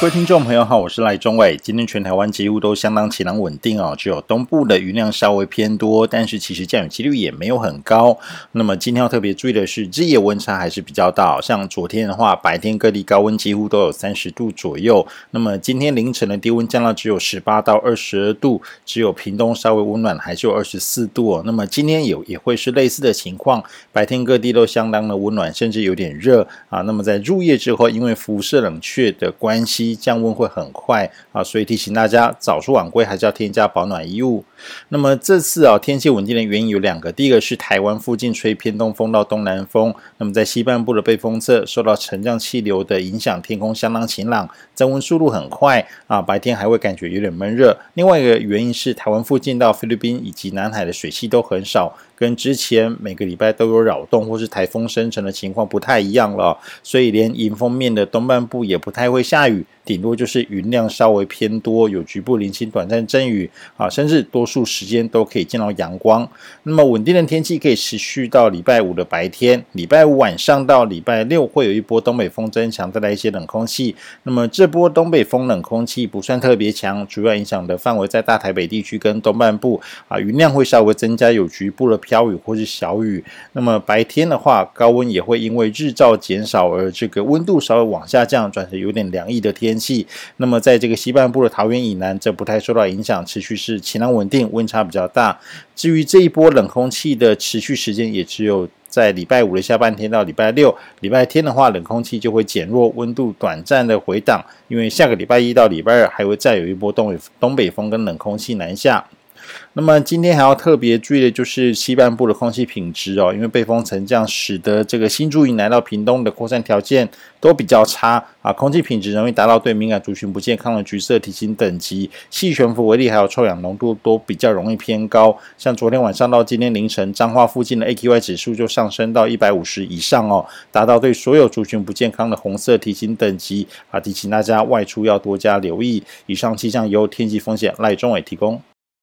各位听众朋友好，我是赖中伟。今天全台湾几乎都相当晴朗稳定哦，只有东部的云量稍微偏多，但是其实降雨几率也没有很高。那么今天要特别注意的是，日夜温差还是比较大。像昨天的话，白天各地高温几乎都有三十度左右。那么今天凌晨的低温降到只有十八到二十二度，只有屏东稍微温暖，还是有二十四度哦。那么今天有也会是类似的情况，白天各地都相当的温暖，甚至有点热啊。那么在入夜之后，因为辐射冷却的关系，降温会很快啊，所以提醒大家早出晚归还是要添加保暖衣物。那么这次啊，天气稳定的原因有两个，第一个是台湾附近吹偏东风到东南风，那么在西半部的背风侧受到沉降气流的影响，天空相当晴朗，增温速度很快啊，白天还会感觉有点闷热。另外一个原因是台湾附近到菲律宾以及南海的水汽都很少，跟之前每个礼拜都有扰动或是台风生成的情况不太一样了，所以连迎风面的东半部也不太会下雨。顶多就是云量稍微偏多，有局部零星短暂阵雨啊，甚至多数时间都可以见到阳光。那么稳定的天气可以持续到礼拜五的白天，礼拜五晚上到礼拜六会有一波东北风增强，带来一些冷空气。那么这波东北风冷空气不算特别强，主要影响的范围在大台北地区跟东半部啊，云量会稍微增加，有局部的飘雨或是小雨。那么白天的话，高温也会因为日照减少而这个温度稍微往下降，转成有点凉意的天气，那么在这个西半部的桃园以南，这不太受到影响，持续是晴朗稳定，温差比较大。至于这一波冷空气的持续时间，也只有在礼拜五的下半天到礼拜六，礼拜天的话，冷空气就会减弱，温度短暂的回档，因为下个礼拜一到礼拜二还会再有一波东北东北风跟冷空气南下。那么今天还要特别注意的就是西半部的空气品质哦，因为背风沉降使得这个新竹以南到屏东的扩散条件都比较差啊，空气品质容易达到对敏感族群不健康的橘色提醒等级，细悬浮微粒还有臭氧浓度都比较容易偏高。像昨天晚上到今天凌晨，彰化附近的 AQI 指数就上升到一百五十以上哦，达到对所有族群不健康的红色提醒等级啊，提醒大家外出要多加留意。以上气象由天气风险赖中伟提供。